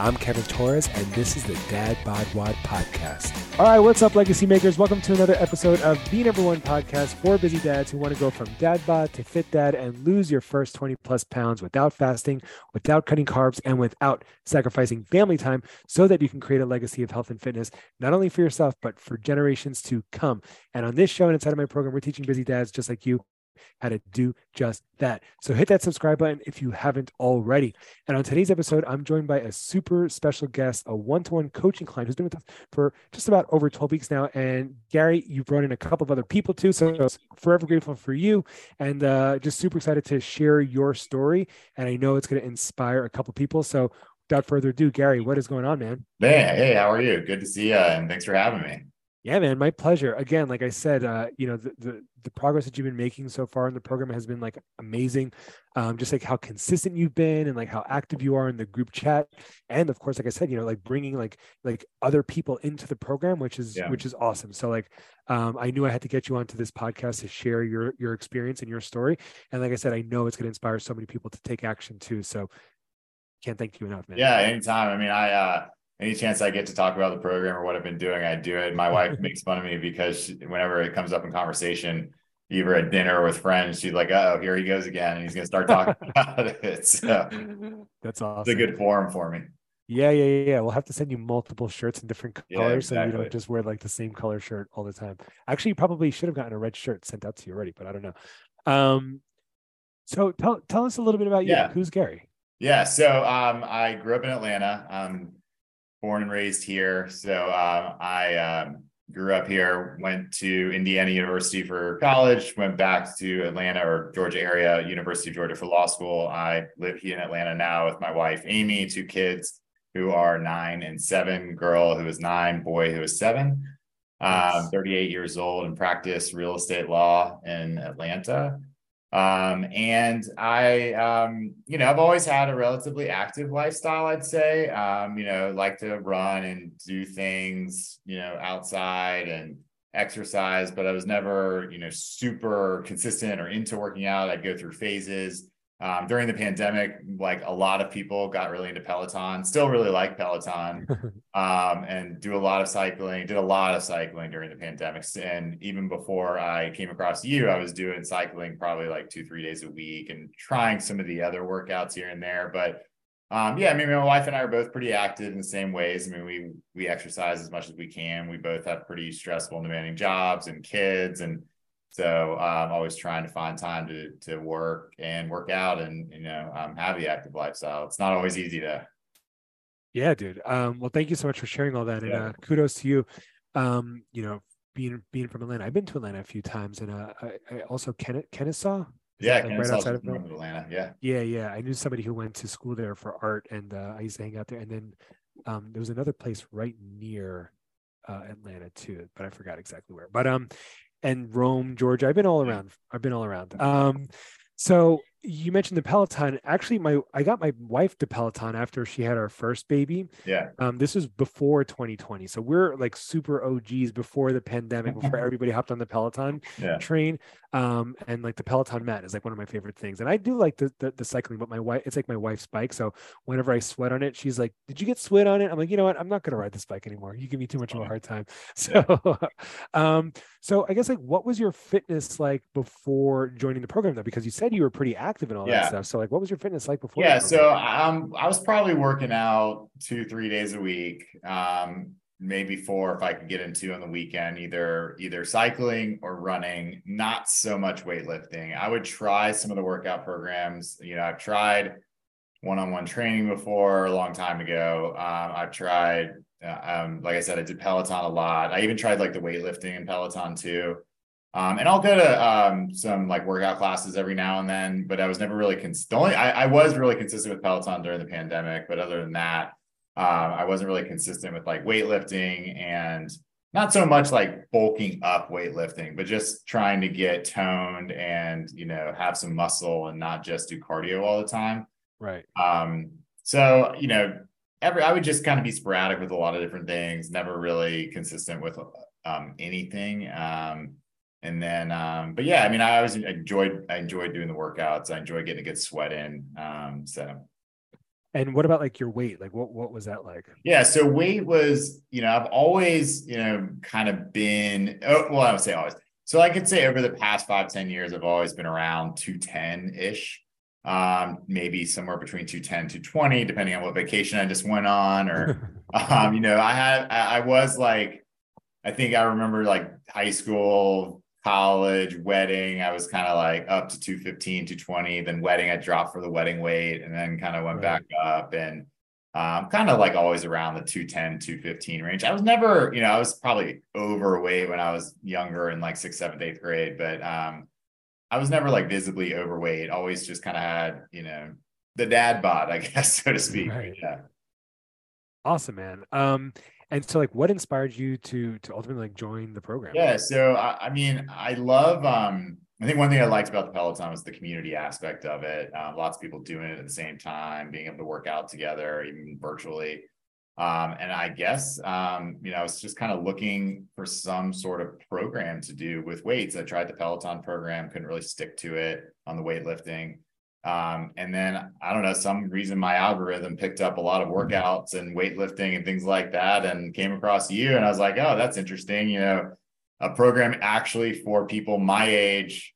I'm Kevin Torres, and this is the Dad Bod WOD podcast. All right, what's up, legacy makers? Welcome to another episode of the number one podcast for busy dads who want to go from dad bod to fit dad and lose your first 20 plus pounds without fasting, without cutting carbs, and without sacrificing family time so that you can create a legacy of health and fitness, not only for yourself, but for generations to come. And on this show and inside of my program, we're teaching busy dads just like you how to do just that. So hit that subscribe button if you haven't already. And on today's episode, I'm joined by a super special guest, a one-to-one coaching client who's been with us for just about over 12 weeks now. And Gary, you've brought in a couple of other people too. So I was forever grateful for you and uh, just super excited to share your story. And I know it's going to inspire a couple people. So without further ado, Gary, what is going on, man? Man, hey, how are you? Good to see you, and thanks for having me. Yeah, man, my pleasure. Again, like I said, uh, you know, the, the, the progress that you've been making so far in the program has been like amazing. Um, just like how consistent you've been and like how active you are in the group chat, and of course, like I said, you know, like bringing like like other people into the program, which is yeah. which is awesome. So like, um, I knew I had to get you onto this podcast to share your your experience and your story, and like I said, I know it's going to inspire so many people to take action too. So can't thank you enough, man. Yeah, anytime. I mean, I. uh any chance I get to talk about the program or what I've been doing, I do it. My wife makes fun of me because she, whenever it comes up in conversation, either at dinner or with friends, she's like, "Oh, here he goes again," and he's going to start talking about it. So that's awesome. It's a good forum for me. Yeah, yeah, yeah. We'll have to send you multiple shirts in different colors, yeah, exactly. so you don't just wear like the same color shirt all the time. Actually, you probably should have gotten a red shirt sent out to you already, but I don't know. Um, so tell tell us a little bit about you. Yeah. Who's Gary? Yeah, so um, I grew up in Atlanta. Um, born and raised here. So uh, I um, grew up here, went to Indiana University for college, went back to Atlanta or Georgia area, University of Georgia for law school. I live here in Atlanta now with my wife, Amy, two kids who are nine and seven, girl who is nine, boy who is seven. Um, 38 years old and practice real estate law in Atlanta. Um, and I, um, you know, I've always had a relatively active lifestyle, I'd say. Um, you know, like to run and do things, you know, outside and exercise, but I was never, you know, super consistent or into working out. I'd go through phases. Um, during the pandemic, like a lot of people got really into Peloton, still really like Peloton, um, and do a lot of cycling, did a lot of cycling during the pandemic. And even before I came across you, I was doing cycling probably like two, three days a week and trying some of the other workouts here and there. But um, yeah, I mean, my wife and I are both pretty active in the same ways. I mean, we we exercise as much as we can. We both have pretty stressful and demanding jobs and kids and so I'm um, always trying to find time to to work and work out and you know um, have the active lifestyle. It's not always easy to. Yeah, dude. Um, well, thank you so much for sharing all that, and uh, kudos to you. Um, you know, being being from Atlanta, I've been to Atlanta a few times, and uh, I, I also Ken- Kennesaw. Yeah, like right outside of Atlanta. Yeah. Yeah, yeah. I knew somebody who went to school there for art, and uh, I used to hang out there. And then um, there was another place right near uh, Atlanta too, but I forgot exactly where. But um, and Rome, Georgia. I've been all around. I've been all around. Um, so you mentioned the Peloton. Actually, my I got my wife to Peloton after she had our first baby. Yeah. Um, this was before 2020, so we're like super OGs before the pandemic, before everybody hopped on the Peloton yeah. train. Um, and like the Peloton mat is like one of my favorite things. And I do like the, the, the cycling, but my wife, it's like my wife's bike. So whenever I sweat on it, she's like, "Did you get sweat on it?" I'm like, you know what? I'm not gonna ride this bike anymore. You give me too much of a hard time. So, yeah. um, so I guess like, what was your fitness like before joining the program though? Because you said you were pretty active and all yeah. that stuff. So like, what was your fitness like before? Yeah. So um, I was probably working out two, three days a week. Um, maybe four if I could get into on the weekend, either either cycling or running, not so much weightlifting. I would try some of the workout programs. You know, I've tried one-on-one training before a long time ago. Um, I've tried, uh, um, like I said, I did Peloton a lot. I even tried like the weightlifting in Peloton too. Um, and I'll go to um, some like workout classes every now and then, but I was never really cons- the only I, I was really consistent with Peloton during the pandemic, but other than that, um, I wasn't really consistent with like weightlifting and not so much like bulking up weightlifting, but just trying to get toned and you know have some muscle and not just do cardio all the time. Right. Um, so you know, every I would just kind of be sporadic with a lot of different things, never really consistent with um, anything. And then, um, but yeah, I mean, I always enjoyed I enjoyed doing the workouts. I enjoyed getting a good sweat in. Um, so and what about like your weight? Like what what was that like? Yeah, so weight was, you know, I've always, you know, kind of been oh, well, I would say always. So I could say over the past five ten years, I've always been around 210-ish. Um, maybe somewhere between 210 to 20, depending on what vacation I just went on, or um, you know, I had I, I was like, I think I remember like high school college, wedding, I was kind of like up to 215, 220. Then wedding, I dropped for the wedding weight and then kind of went right. back up and um, kind of like always around the 210, 215 range. I was never, you know, I was probably overweight when I was younger in like sixth, seventh, eighth grade, but um, I was never like visibly overweight. Always just kind of had, you know, the dad bod, I guess, so to speak. Right. Yeah. Awesome, man. Um, and so like what inspired you to to ultimately like join the program? Yeah so i, I mean i love um i think one thing i liked about the peloton was the community aspect of it um, lots of people doing it at the same time being able to work out together even virtually. Um, and i guess um, you know i was just kind of looking for some sort of program to do with weights. I tried the peloton program couldn't really stick to it on the weightlifting um, and then I don't know, some reason my algorithm picked up a lot of workouts and weightlifting and things like that and came across you. And I was like, oh, that's interesting. You know, a program actually for people my age,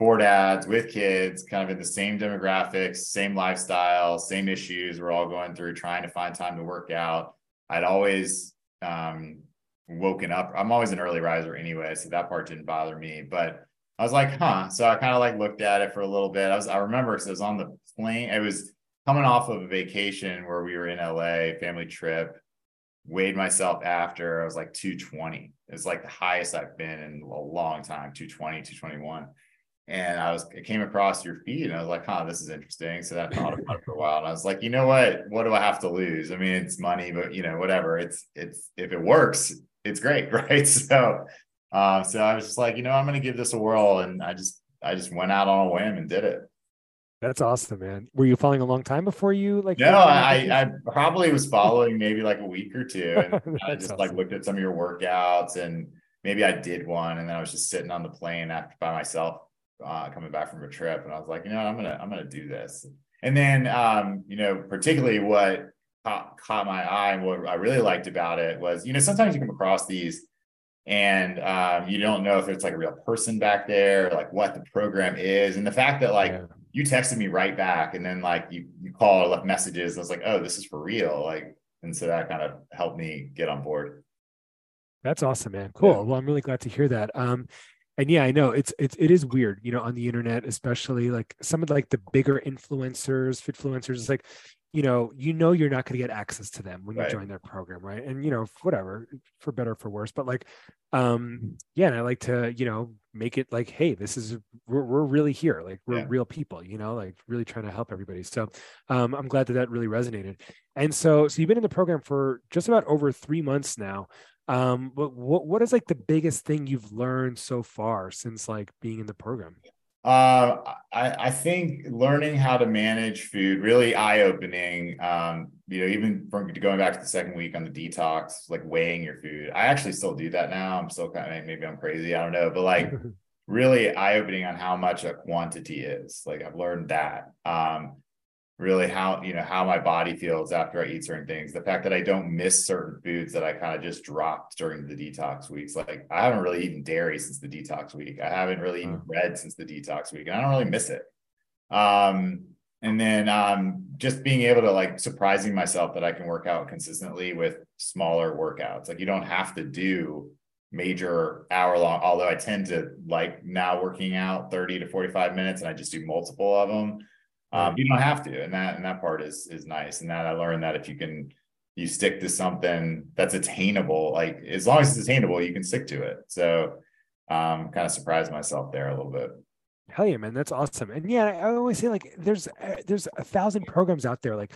for dads with kids, kind of in the same demographics, same lifestyle, same issues we're all going through, trying to find time to work out. I'd always um, woken up. I'm always an early riser anyway, so that part didn't bother me. But I was like, huh. So I kind of like looked at it for a little bit. I was, I remember because I was on the plane. I was coming off of a vacation where we were in LA, family trip, weighed myself after. I was like 220. It's like the highest I've been in a long time, 220, 221. And I was, I came across your feed and I was like, huh, this is interesting. So I thought about it for a while. And I was like, you know what? What do I have to lose? I mean, it's money, but you know, whatever. It's, it's, if it works, it's great. Right. So uh, so I was just like, you know, I'm going to give this a whirl, and I just I just went out on a whim and did it. That's awesome, man. Were you following a long time before you like? No, I I probably was following maybe like a week or two, and I just awesome. like looked at some of your workouts, and maybe I did one, and then I was just sitting on the plane after by myself, uh, coming back from a trip, and I was like, you know, I'm gonna I'm gonna do this, and then um, you know, particularly what caught, caught my eye and what I really liked about it was, you know, sometimes you come across these and um, you don't know if it's like a real person back there, like what the program is, and the fact that like yeah. you texted me right back, and then like you you called, left messages. I was like, oh, this is for real, like, and so that kind of helped me get on board. That's awesome, man. Cool. Yeah. Well, I'm really glad to hear that. Um, and yeah, I know it's it's it is weird, you know, on the internet, especially like some of like the bigger influencers, fitfluencers. It's like you know, you know, you're not going to get access to them when you join their program, right? And you know, whatever, for better or for worse. But like, um, yeah, and I like to, you know, make it like, hey, this is we're we're really here, like we're yeah. real people, you know, like really trying to help everybody. So, um, I'm glad that that really resonated. And so, so you've been in the program for just about over three months now. Um, but what what is like the biggest thing you've learned so far since like being in the program? Uh, I, I, think learning how to manage food really eye opening. Um, you know, even from going back to the second week on the detox, like weighing your food. I actually still do that now. I'm still kind of maybe I'm crazy. I don't know, but like really eye opening on how much a quantity is. Like I've learned that. Um, really how you know how my body feels after I eat certain things. The fact that I don't miss certain foods that I kind of just dropped during the detox weeks. Like I haven't really eaten dairy since the detox week. I haven't really eaten bread since the detox week, and I don't really miss it. Um, and then um, just being able to like surprising myself that I can work out consistently with smaller workouts. Like you don't have to do major hour long, although I tend to like now working out 30 to 45 minutes and I just do multiple of them um, you don't have to, and that and that part is is nice. And that I learned that if you can you stick to something that's attainable, like as long as it's attainable, you can stick to it. So um kind of surprised myself there a little bit. Hell yeah, man, that's awesome. And yeah, I always say like there's uh, there's a thousand programs out there, like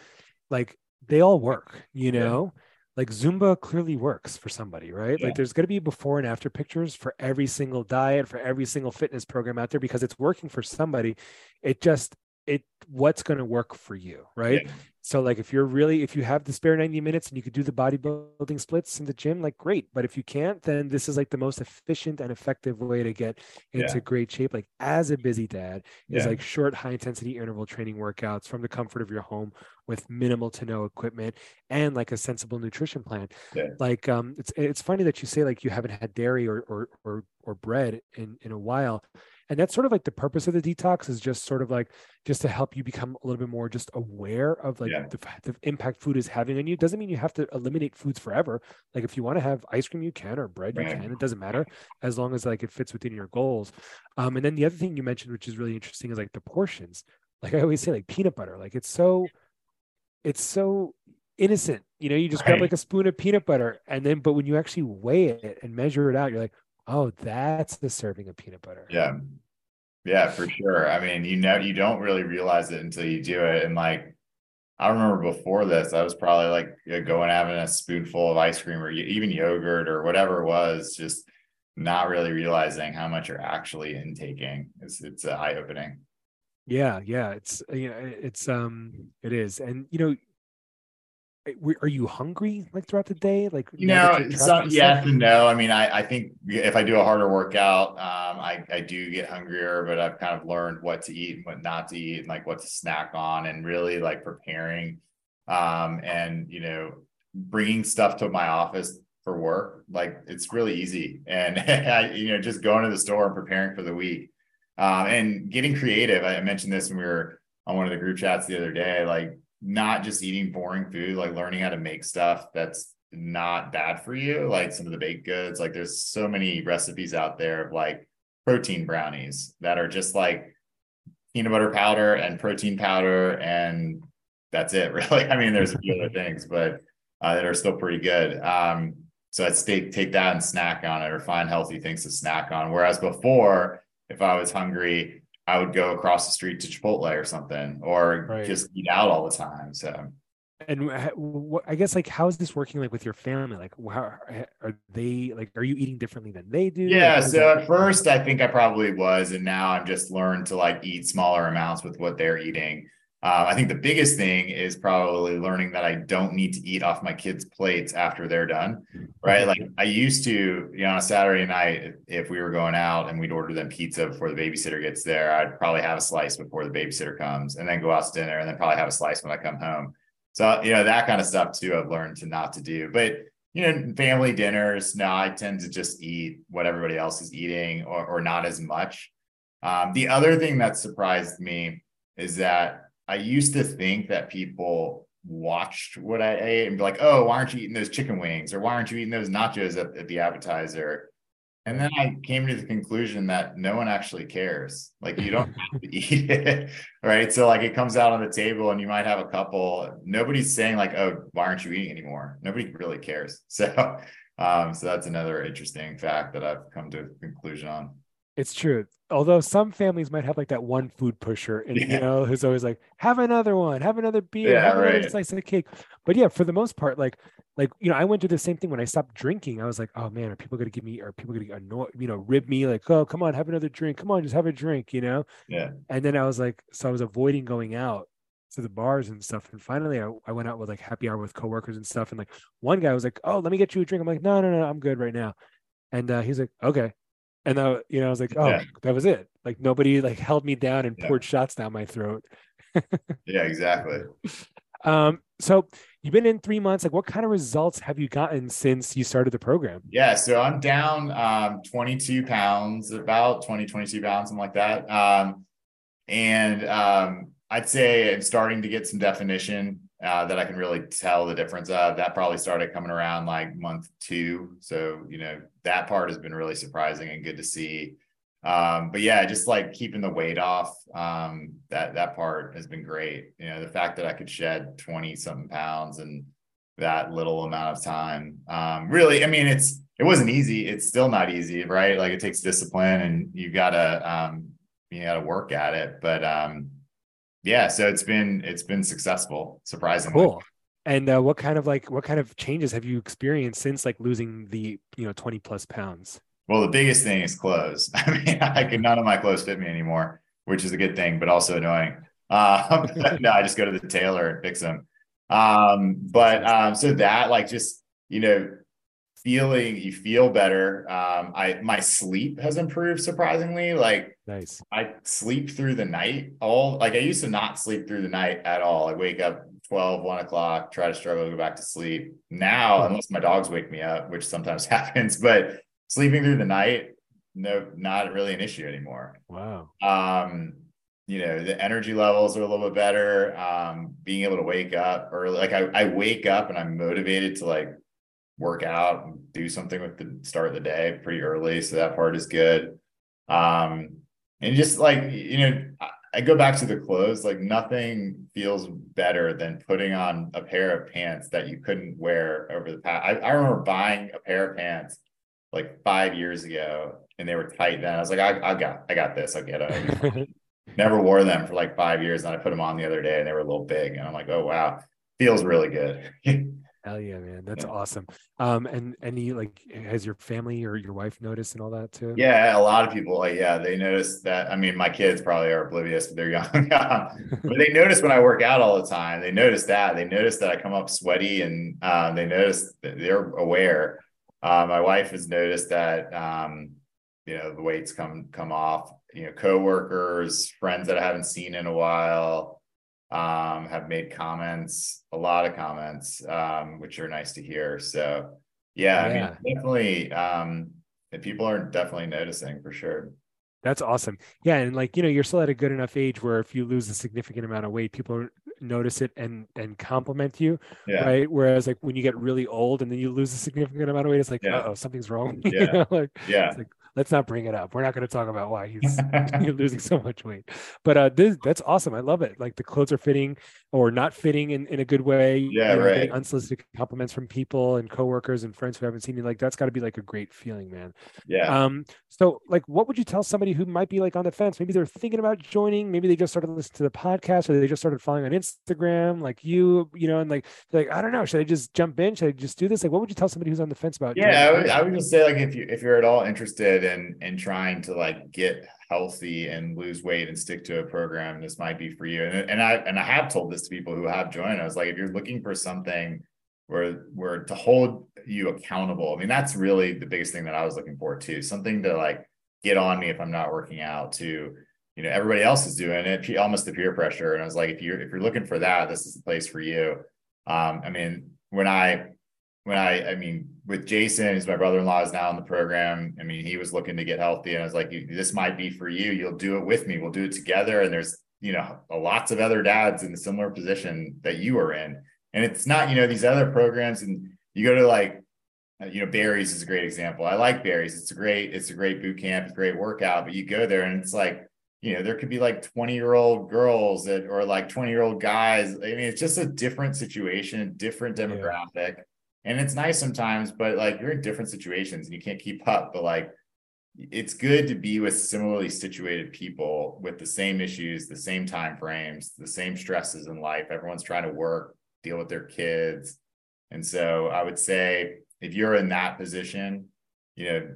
like they all work, you know. Yeah like Zumba clearly works for somebody, right? Yeah. Like there's going to be before and after pictures for every single diet, for every single fitness program out there because it's working for somebody. It just it what's going to work for you, right? Yeah. So like if you're really if you have the spare 90 minutes and you could do the bodybuilding splits in the gym, like great. But if you can't, then this is like the most efficient and effective way to get into Yeah. great shape. Like as a busy dad, is Yeah. like short, high intensity interval training workouts from the comfort of your home with minimal to no equipment and like a sensible nutrition plan. Like um it's it's funny that you say like you haven't had dairy or or or, or bread in in a while. And that's sort of like the purpose of the detox is just sort of like just to help you become a little bit more just aware of like Yeah. the, the impact food is having on you. Doesn't mean you have to eliminate foods forever. Like if you want to have ice cream, you can, or bread, you Right. can. It doesn't matter as long as like it fits within your goals. Um, and then the other thing you mentioned, which is really interesting, is like the portions. Like I always say, like peanut butter. Like it's so, it's so innocent. You know, you just grab like a spoon of peanut butter, and then but when you actually weigh it and measure it out, you're like, oh, that's the serving of peanut butter. Yeah. Yeah, for sure. I mean, you know, you don't really realize it until you do it. And like, I remember before this, I was probably like going having a spoonful of ice cream or even yogurt or whatever it was, just not really realizing how much you're actually intaking. It's it's uh, eye opening. Yeah, yeah, it's you know, it's um, it is, and you know, are you hungry like throughout the day? Like You know, some yes and no. I mean, I, I think if I do a harder workout, um, I, I do get hungrier, but I've kind of learned what to eat and what not to eat and like what to snack on and really like preparing um, and, you know, bringing stuff to my office for work. Like it's really easy. And, you know, just going to the store and preparing for the week um, and getting creative. I mentioned this when we were on one of the group chats the other day, like not just eating boring food, like learning how to make stuff that's not bad for you, like some of the baked goods. Like there's so many recipes out there of like protein brownies that are just like peanut butter powder and protein powder, and that's it, really. I mean, there's a few other things, but uh, that are still pretty good. Um, so I'd take take that and snack on it, or find healthy things to snack on. Whereas before, if I was hungry, I would go across the street to Chipotle or something, or Right. just eat out all the time. So And what I guess like how is this working like with your family? Like how are they like? Are you eating differently than they do? Yeah, so at first I think I probably was, and now I've just learned to like eat smaller amounts with what they're eating. Uh, I think the biggest thing is probably learning that I don't need to eat off my kids' plates after they're done, right? Like I used to, you know, on a Saturday night, if we were going out and we'd order them pizza before the babysitter gets there, I'd probably have a slice before the babysitter comes, and then go out to dinner, and then probably have a slice when I come home. So you know that kind of stuff too. I've learned to not to do, but you know, family dinners. No, I tend to just eat what everybody else is eating, or or not as much. Um, the other thing that surprised me is that I used to think that people watched what I ate and be like, "Oh, why aren't you eating those chicken wings?" or "Why aren't you eating those nachos at, at the appetizer?" And then I came to the conclusion that no one actually cares. Like you don't have to eat it, right? So like it comes out on the table, and you might have a couple. Nobody's saying like, "Oh, why aren't you eating anymore?" Nobody really cares. So, um, so that's another interesting fact that I've come to a conclusion on. It's true. Although some families might have like that one food pusher, and you know, who's always like, "Have another one, have another beer, Yeah, have another slice of cake." But yeah, for the most part, like, like you know, I went through the same thing when I stopped drinking. I was like, "Oh man, are people gonna give me? Are people gonna annoy? You know, rib me? Like, oh, come on, have another drink. Come on, just have a drink." You know. Yeah, And then I was like, so I was avoiding going out to the bars and stuff. And finally, I, I went out with like happy hour with coworkers and stuff. And like one guy was like, "Oh, let me get you a drink." I'm like, "No, no, no, I'm good right now." And uh, he's like, "Okay." And uh, you know, I was like, "Oh, Yeah. that was it." Like nobody like held me down and Yeah. poured shots down my throat. yeah, exactly. Um, so you've been in three months. Like, what kind of results have you gotten since you started the program? Yeah, so I'm down um 22 pounds, about 20, 22 pounds, something like that. Um, and um, I'd say I'm starting to get some definition uh, that I can really tell the difference of. That probably started coming around like month two. So, you know, that part has been really surprising and good to see. Um, but yeah, just like keeping the weight off, um, that that part has been great. You know, the fact that I could shed 20 something pounds and that little amount of time. Um, really, I mean, it's it wasn't easy. It's still not easy, right? Like it takes discipline and you gotta um you gotta work at it. But um yeah, so it's been it's been successful, surprisingly. Cool. And uh, what kind of like what kind of changes have you experienced since like losing the you know 20 plus pounds? Well, the biggest thing is clothes. I mean, I could none of my clothes fit me anymore, which is a good thing, but also annoying. Uh, no, I just go to the tailor and fix them. Um, but um, so that like just you know feeling you feel better. Um i my sleep has improved surprisingly. Like nice. I sleep through the night all like i used to not sleep through the night at all. I wake up 12 1 o'clock try to struggle to go back to sleep. Now unless my dogs wake me up which sometimes happens but sleeping through the night no not really an issue anymore. Wow. Um you know the energy levels are a little bit better. Um being able to wake up or like I, I wake up and i'm motivated to like work out and do something with the start of the day pretty early. So that part is good. Um, and just like, you know, I go back to the clothes, like nothing feels better than putting on a pair of pants that you couldn't wear over the past. I, I remember buying a pair of pants like five years ago and they were tight then. I was like, I, I got, I got this. I'll get it. Never wore them for like five years. And I put them on the other day and they were a little big. And I'm like, oh, wow, feels really good. Hell yeah, man. That's yeah. awesome. Um, and you like has your family or your wife noticed and all that too? Yeah, a lot of people like, yeah, they notice that. I mean, my kids probably are oblivious, but they're young. but they notice when I work out all the time. They notice that. They notice that I come up sweaty and uh, they notice that they're aware. Uh, my wife has noticed that um, you know, the weights come come off, you know, coworkers, friends that I haven't seen in a while um, have made comments, a lot of comments, um, which are nice to hear. So yeah, yeah. I mean, definitely, um, people are definitely noticing for sure. That's awesome. Yeah, and like you know, you're still at a good enough age where if you lose a significant amount of weight, people notice it and and compliment you, yeah. right? Whereas like when you get really old and then you lose a significant amount of weight, it's like, yeah. oh, something's wrong. Yeah, you know? like, yeah. like let's not bring it up. We're not going to talk about why he's losing so much weight. But uh, this that's awesome. I love it. Like the clothes are fitting or not fitting in, in a good way. Yeah, you know, right. unsolicited compliments from people and coworkers and friends who haven't seen you. Like that's got to be like a great feeling, man. Yeah. Um. So like, what would you tell somebody who might be like on the fence? Maybe they're thinking about joining. Maybe they just started listening to the podcast or they just started following on Instagram, like you, you know, and like like I don't know. Should I just jump in? Should I just do this? Like, what would you tell somebody who's on the fence about? Yeah, I would, I would just say like if you if you're at all interested and trying to like get healthy and lose weight and stick to a program, this might be for you. And, and I and I have told this to people who have joined. I was like, if you're looking for something where where to hold you accountable, I mean, that's really the biggest thing that I was looking for too. Something to like get on me if I'm not working out. To you know, everybody else is doing it, almost the peer pressure. And I was like, if you're if you're looking for that, this is the place for you. Um, I mean, when I when I, I mean, with Jason, who's my brother-in-law is now in the program. I mean, he was looking to get healthy and I was like, this might be for you. You'll do it with me. We'll do it together. And there's, you know, lots of other dads in a similar position that you are in. And it's not, you know, these other programs and you go to like, uh, you know, Barry's is a great example. I like Barry's. It's a great, it's a great boot camp, it's a great workout, but you go there and it's like, you know, there could be like 20 year old girls that, or like 20 year old guys. I mean, it's just a different situation, different demographic. Yeah and it's nice sometimes but like you're in different situations and you can't keep up but like it's good to be with similarly situated people with the same issues the same time frames the same stresses in life. Everyone's trying to work deal with their kids. And so i would say if you're in that position you know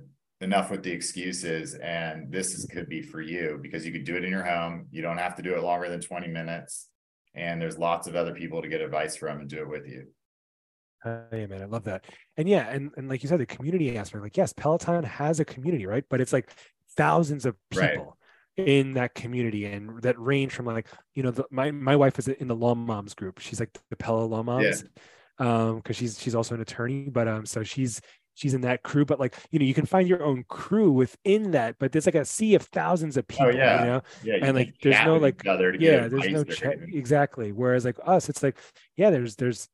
enough with the excuses and this is, could be for you because you could do it in your home. You don't have to do it longer than 20 minutes and there's lots of other people to get advice from and do it with you Hey man, I love that. And yeah, and, and like you said, the community aspect, like yes, Peloton has a community, right? But it's like thousands of people right. in that community and that range from like, you know, the, my my wife is in the Law Moms group. She's like the Pella Law Moms. Yeah. Um, because she's she's also an attorney, but um, so she's she's in that crew, but like, you know, you can find your own crew within that, but there's like a sea of thousands of oh, people, oh, yeah. you know? Yeah, you and like there's no like yeah, there's no exactly. Whereas like us, it's like, yeah, there's there's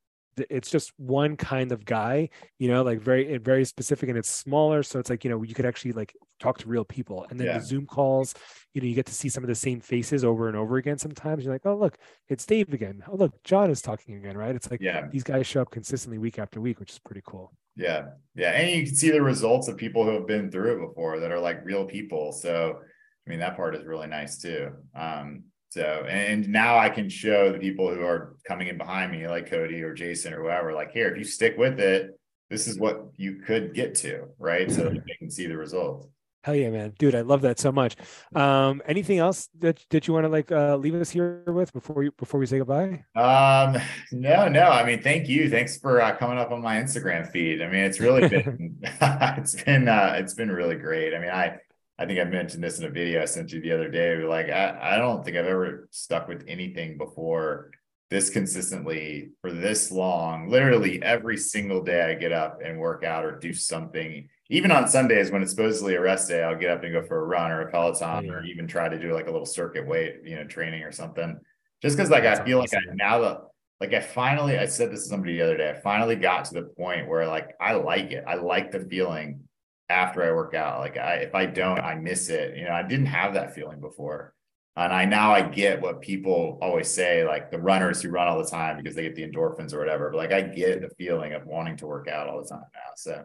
it's just one kind of guy you know like very very specific and it's smaller so it's like you know you could actually like talk to real people. And then yeah. the zoom calls you know you get to see some of the same faces over and over again sometimes. You're like oh look it's dave again. Oh look john is talking again right? It's like yeah. these guys show up consistently week after week which is pretty cool. Yeah. Yeah and you can see the results of people who have been through it before that are like real people. So i mean that part is really nice too. Um So, and now I can show the people who are coming in behind me, like Cody or Jason or whoever, like, here, if you stick with it, this is what you could get to, right? So that they can see the results. Hell yeah, man, dude! I love that so much. Um, anything else that that you want to like uh, leave us here with before you before we say goodbye? Um, no, no. I mean, thank you. Thanks for uh, coming up on my Instagram feed. I mean, it's really been it's been uh, it's been really great. I mean, I I think I mentioned this in a video I sent you the other day. Like, I, I don't think I've ever stuck with anything before this consistently for this long. Literally every single day I get up and work out or do something even on Sundays when it's supposedly a rest day, I'll get up and go for a run or a Peloton or even try to do like a little circuit weight, you know, training or something. Just because like That's I feel awesome. like I now that like I finally I said this to somebody the other day, I finally got to the point where like I like it. I like the feeling after I work out. Like I if I don't, I miss it. You know, I didn't have that feeling before. And I now I get what people always say, like the runners who run all the time because they get the endorphins or whatever. But like I get the feeling of wanting to work out all the time now. So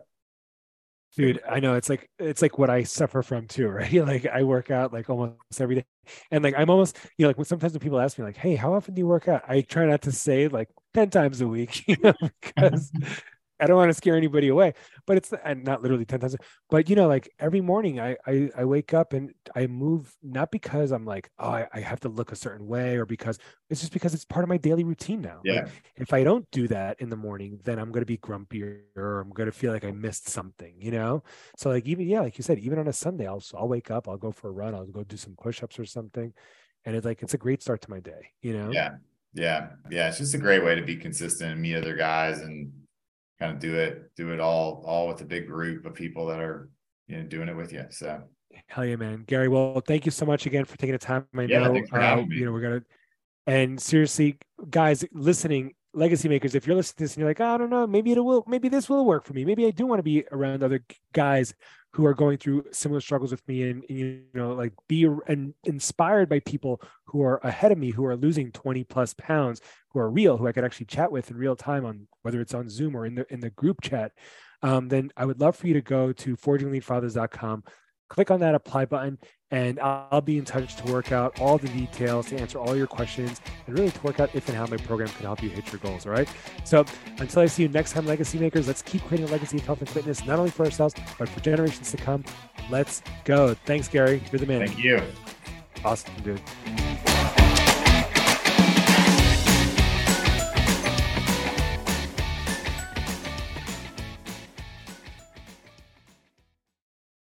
dude i know it's like it's like what i suffer from too right like i work out like almost every day and like i'm almost you know like when sometimes when people ask me like hey how often do you work out i try not to say like 10 times a week you know because I don't want to scare anybody away, but it's and not literally 10 times. But you know, like every morning I I, I wake up and I move not because I'm like, oh, I, I, have to look a certain way or because it's just because it's part of my daily routine now. Yeah. Like, if I don't do that in the morning, then I'm gonna be grumpier or I'm gonna feel like I missed something, you know? So like even yeah, like you said, even on a Sunday, I'll I'll wake up, I'll go for a run, I'll go do some push-ups or something. And it's like it's a great start to my day, you know? Yeah. Yeah. Yeah. It's just a great way to be consistent and meet other guys and kind of do it do it all all with a big group of people that are you know doing it with you so. Hell yeah man. Gary well thank you so much again for taking the time. I yeah, know uh, you know we're gonna and seriously guys listening legacy makers if you're listening to this and you're like oh, i don't know maybe it will maybe this will work for me maybe i do want to be around other guys who are going through similar struggles with me and, and you know like be and inspired by people who are ahead of me who are losing 20 plus pounds who are real who i could actually chat with in real time on whether it's on zoom or in the in the group chat um, then i would love for you to go to forgingelitefathers.com click on that apply button and I'll be in touch to work out all the details, to answer all your questions, and really to work out if and how my program can help you hit your goals. All right. So until I see you next time, Legacy Makers, let's keep creating a legacy of health and fitness, not only for ourselves, but for generations to come. Let's go. Thanks, Gary. You're the man. Thank you. Awesome, dude.